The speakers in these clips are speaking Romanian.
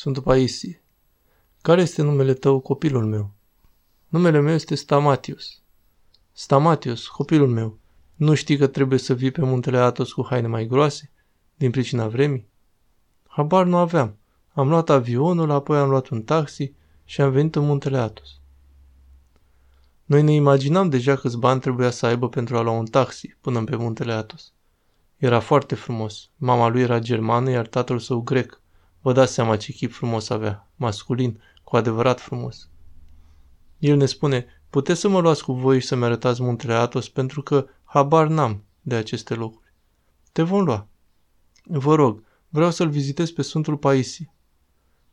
Sfântul Paisie. Care este numele tău, copilul meu? Numele meu este Stamatius. Stamatius, copilul meu, nu știi că trebuie să vii pe muntele Atos cu haine mai groase? Din pricina vremii? Habar nu aveam. Am luat avionul, apoi am luat un taxi și am venit în muntele Atos. Noi ne imaginam deja câți bani trebuia să aibă pentru a lua un taxi până pe muntele Atos. Era foarte frumos. Mama lui era germană, iar tatăl său grec. Vă dați seama ce chip frumos avea. Masculin, cu adevărat frumos. El ne spune, puteți să mă luați cu voi și să-mi arătați muntele Atos pentru că habar n-am de aceste locuri. Te vom lua. Vă rog, vreau să-l vizitez pe Sfântul Paisie.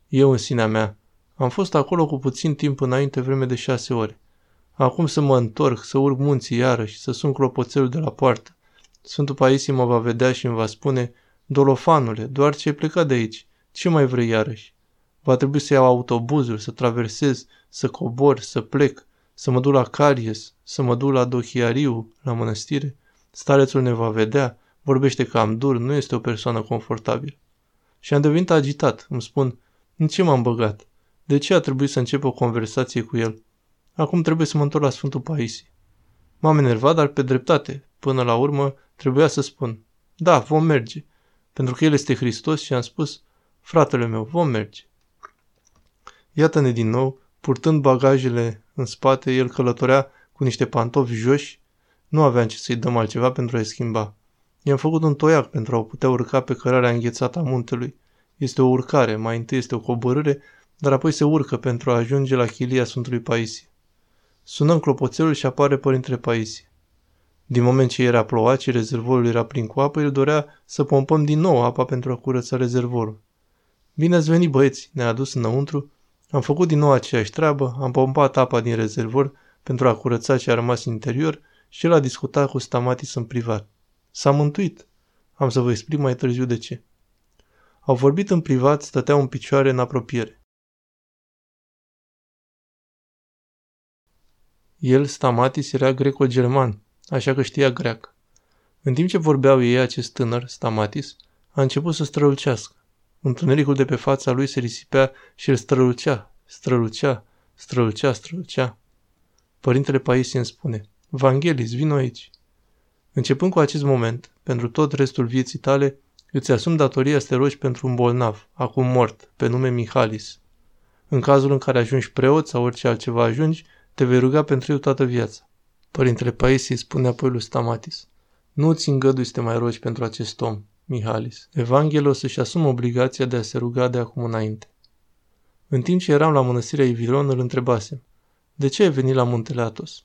Eu în sinea mea. Am fost acolo cu puțin timp înainte vreme de șase ore. Acum să mă întorc, să urc munții iarăși, să sun clopoțelul de la poartă. Sfântul Paisie mă va vedea și îmi va spune, Dolofanule, doar ce ai plecat de aici, ce mai vrei iarăși? Va trebui să iau autobuzul, să traversez, să cobor, să plec, să mă duc la Caries, să mă duc la Dohiariu, la mănăstire. Starețul ne va vedea, vorbește cam dur, nu este o persoană confortabilă. Și am devenit agitat, îmi spun, în ce m-am băgat? De ce a trebuit să încep o conversație cu el? Acum trebuie să mă întorc la Sfântul Paisie. M-am enervat, dar pe dreptate. Până la urmă, trebuia să spun, da, vom merge. Pentru că El este Hristos și am spus, fratele meu, vom merge. Iată-ne din nou, purtând bagajele în spate, el călătorea cu niște pantofi joși, nu aveam ce să-i dăm altceva pentru a-i schimba. I-am făcut un toiac pentru a putea urca pe cărarea înghețată a muntelui. Este o urcare, mai întâi este o coborâre, dar apoi se urcă pentru a ajunge la chilia Sfântului Paisie. Sunăm clopoțelul și apare Părintele Paisie. Din moment ce era plouat și rezervorul era plin cu apă, el dorea să pompăm din nou apa pentru a curăța rezervorul. Bine ați venit, băieți, ne-a adus înăuntru. Am făcut din nou aceeași treabă, am pompat apa din rezervor pentru a curăța ce a rămas în interior și el a discutat cu Stamatis în privat. S-a mântuit. Am să vă explic mai târziu de ce. Au vorbit în privat, stăteau în picioare în apropiere. El, Stamatis, era greco-german, așa că știa greacă. În timp ce vorbeau ei, acest tânăr, Stamatis, a început să strălucească. Întunericul de pe fața lui se risipea și el strălucea, strălucea, strălucea, strălucea. Părintele Paisie îmi spune, Vangelis, vino aici. Începând cu acest moment, pentru tot restul vieții tale, îți asum datoria să te rogi pentru un bolnav, acum mort, pe nume Mihalis. În cazul în care ajungi preot sau orice altceva ajungi, te vei ruga pentru el toată viața. Părintele Paisie spune apoi lui Stamatis, nu ți îngădui să te mai rogi pentru acest om, Mihalis. Evanghelos își asumă obligația de a se ruga de acum înainte. În timp ce eram la mănăstirea Ivilon, îl întrebasem, de ce ai venit la muntele Atos?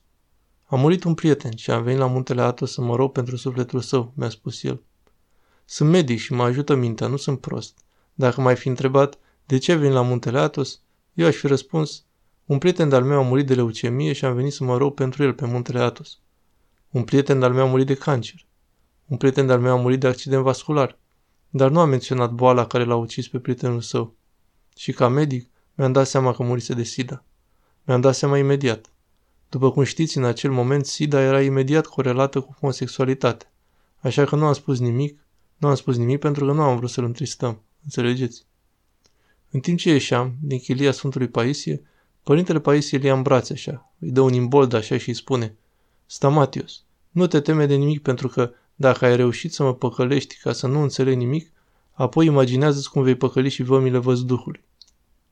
A murit un prieten și am venit la muntele Atos să mă rog pentru sufletul său, mi-a spus el. Sunt medic și mă ajută mintea, nu sunt prost. Dacă m-ai fi întrebat de ce vin la muntele Atos, eu aș fi răspuns, un prieten de-al meu a murit de leucemie și am venit să mă rog pentru el pe muntele Atos. Un prieten de-al meu a murit de cancer. Un prieten de-al meu a murit de accident vascular, dar nu a menționat boala care l-a ucis pe prietenul său. Și ca medic, mi-am dat seama că murise de SIDA. Mi-am dat seama imediat. După cum știți, în acel moment, SIDA era imediat corelată cu homosexualitate. Așa că nu am spus nimic, nu am spus nimic pentru că nu am vrut să-l întristăm. Înțelegeți? În timp ce ieșeam din chilia Sfântului Paisie, părintele Paisie îl ia în brațe așa, îi dă un imbold așa și îi spune Stamatios, nu te teme de nimic pentru că dacă ai reușit să mă păcălești ca să nu înțeleg nimic, apoi imaginează-ți cum vei păcăli și vămile văzduhului.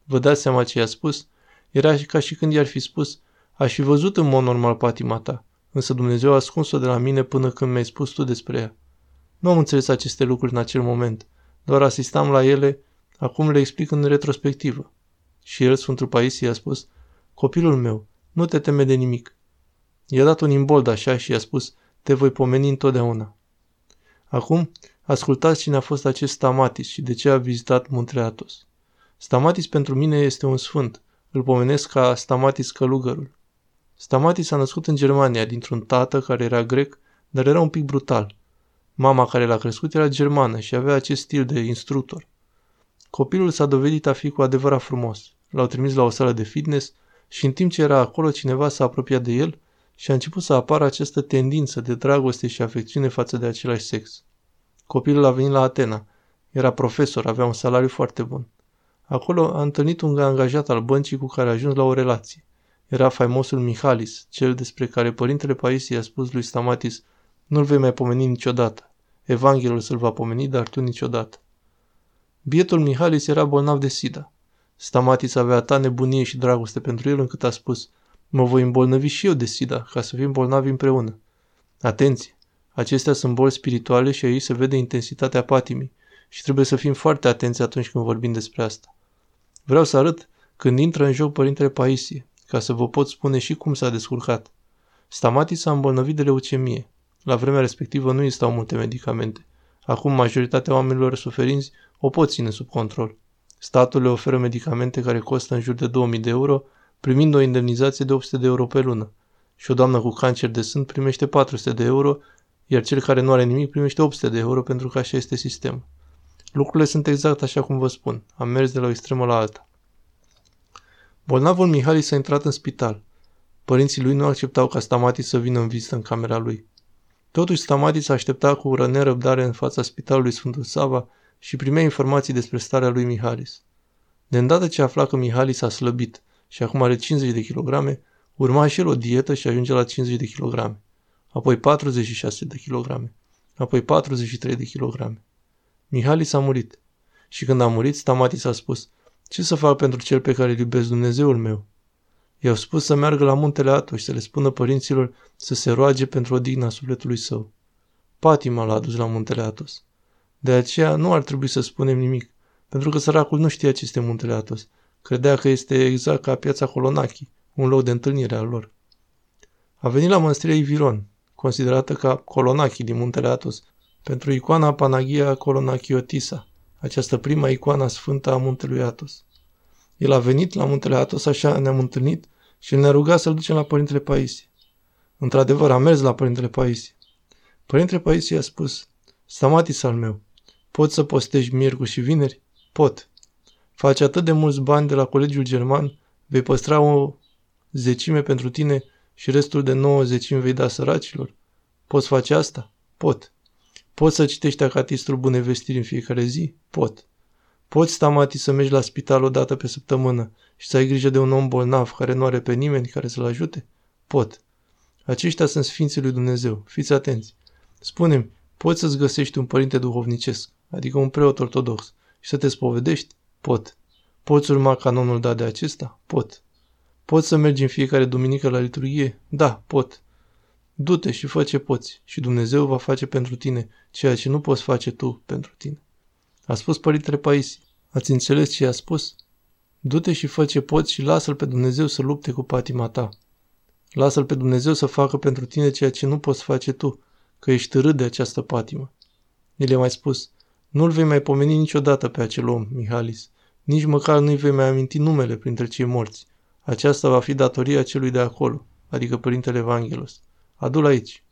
Vă dați seama ce i-a spus? Era ca și când i-ar fi spus, aș fi văzut în mod normal patima ta, însă Dumnezeu a ascuns-o de la mine până când mi-ai spus tu despre ea. Nu am înțeles aceste lucruri în acel moment, doar asistam la ele, acum le explic în retrospectivă. Și el, Sfântul Paisie, a spus, copilul meu, nu te teme de nimic. I-a dat un imbold așa și i-a spus, te voi pomeni întotdeauna. Acum, ascultați cine a fost acest Stamatis și de ce a vizitat muntele Atos. Stamatis pentru mine este un sfânt. Îl pomenesc ca Stamatis călugărul. Stamatis a născut în Germania dintr-un tată care era grec, dar era un pic brutal. Mama care l-a crescut era germană și avea acest stil de instructor. Copilul s-a dovedit a fi cu adevărat frumos. L-au trimis la o sală de fitness și în timp ce era acolo cineva s-a apropiat de el și a început să apară această tendință de dragoste și afecțiune față de același sex. Copilul a venit la Atena. Era profesor, avea un salariu foarte bun. Acolo a întâlnit un angajat al băncii cu care a ajuns la o relație. Era faimosul Mihalis, cel despre care părintele Paisie a spus lui Stamatis, nu-l vei mai pomeni niciodată. Evanghelul să-l va pomeni, dar tu niciodată. Bietul Mihalis era bolnav de sida. Stamatis avea ta nebunie și dragoste pentru el încât a spus, mă voi îmbolnăvi și eu de sida, ca să fim bolnavi împreună. Atenție! Acestea sunt boli spirituale și aici se vede intensitatea patimii și trebuie să fim foarte atenți atunci când vorbim despre asta. Vreau să arăt când intră în joc Părintele Paisie, ca să vă pot spune și cum s-a descurcat. Stamatis s-a îmbolnăvit de leucemie. La vremea respectivă nu existau multe medicamente. Acum majoritatea oamenilor suferinți o pot ține sub control. Statul le oferă medicamente care costă în jur de 2000 de euro, primind o indemnizație de 800 de euro pe lună. Și o doamnă cu cancer de sân primește 400 de euro, iar cel care nu are nimic primește 800 de euro pentru că așa este sistemul. Lucrurile sunt exact așa cum vă spun. Am mers de la o extremă la alta. Bolnavul Mihali s-a intrat în spital. Părinții lui nu acceptau ca Stamatis să vină în vizită în camera lui. Totuși Stamatis aștepta cu ură nerăbdare în fața spitalului Sfântul Sava și primea informații despre starea lui Mihalis. De îndată ce afla că Mihalis a slăbit și acum are 50 de kilograme, urma și el o dietă și ajunge la 50 de kilograme, apoi 46 de kilograme, apoi 43 de kilograme. Mihalis a murit. Și când a murit, Stamatis a spus, ce să fac pentru cel pe care îl iubesc Dumnezeul meu? I-au spus să meargă la muntele Atos și să le spună părinților să se roage pentru odihna sufletului său. Patima l-a adus la muntele Atos. De aceea nu ar trebui să spunem nimic, pentru că săracul nu știa ce este muntele Atos. Credea că este exact ca piața Colonachi, un loc de întâlnire al lor. A venit la mănăstirea Iviron, considerată ca Colonachi din muntele Atos, pentru icoana Panagia Colonachiotisa, această prima icoană sfântă a muntelui Atos. El a venit la muntele Atos, așa ne-am întâlnit și ne-a rugat să-l ducem la Părintele Paisie. Într-adevăr, am mers la Părintele Paisie. Părintele Paisie a spus, Stamatis al meu, poți să postești miercuri și vineri? Pot. Faci atât de mulți bani de la colegiul german, vei păstra o zecime pentru tine și restul de nouă zecimi vei da săracilor? Poți face asta? Pot. Poți să citești acatistul bune vestiri în fiecare zi? Pot. Poți, Stamati, să mergi la spital o dată pe săptămână și să ai grijă de un om bolnav care nu are pe nimeni care să-l ajute? Pot. Aceștia sunt Sfinții lui Dumnezeu. Fiți atenți. Spune-mi, poți să-ți găsești un părinte duhovnicesc, adică un preot ortodox, și să te spovedești? Pot. Poți urma canonul dat de acesta? Pot. Poți să mergi în fiecare duminică la liturghie? Da, pot. Du-te și fă ce poți și Dumnezeu va face pentru tine ceea ce nu poți face tu pentru tine. A spus Părintele Paisi. Ați înțeles ce a spus? Du-te și fă ce poți și lasă-L pe Dumnezeu să lupte cu patima ta. Lasă-L pe Dumnezeu să facă pentru tine ceea ce nu poți face tu, că ești râd de această patimă. El i-a mai spus, nu-l vei mai pomeni niciodată pe acel om, Mihalis. Nici măcar nu-i vei mai aminti numele printre cei morți. Aceasta va fi datoria celui de acolo, adică Părintele Evanghelos. Adu-l aici.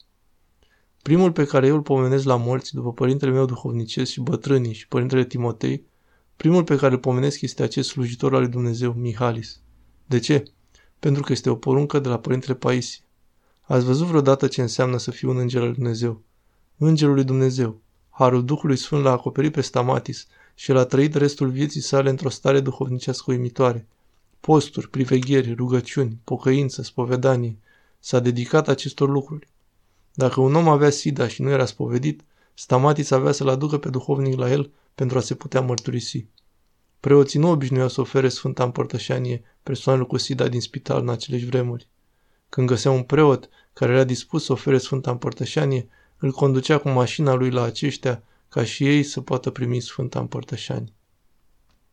Primul pe care eu îl pomenesc la morți, după părintele meu duhovnicesc și bătrânii și părintele Timotei, primul pe care îl pomenesc este acest slujitor al lui Dumnezeu, Mihalis. De ce? Pentru că este o poruncă de la părintele Paisie. Ați văzut vreodată ce înseamnă să fii un înger al lui Dumnezeu? Îngerul lui Dumnezeu. Harul Duhului Sfânt l-a acoperit pe Stamatis și el a trăit restul vieții sale într-o stare duhovnicească uimitoare. Posturi, privegheri, rugăciuni, pocăință, spovedanie. S-a dedicat acestor lucruri. Dacă un om avea sida și nu era spovedit, Stamatis avea să-l aducă pe duhovnic la el pentru a se putea mărturisi. Preoții nu obișnuiau să ofere Sfânta Împărtășanie persoanelor cu sida din spital în aceleși vremuri. Când găsea un preot care era dispus să ofere Sfânta Împărtășanie, îl conducea cu mașina lui la aceștia ca și ei să poată primi Sfânta Împărtășanie.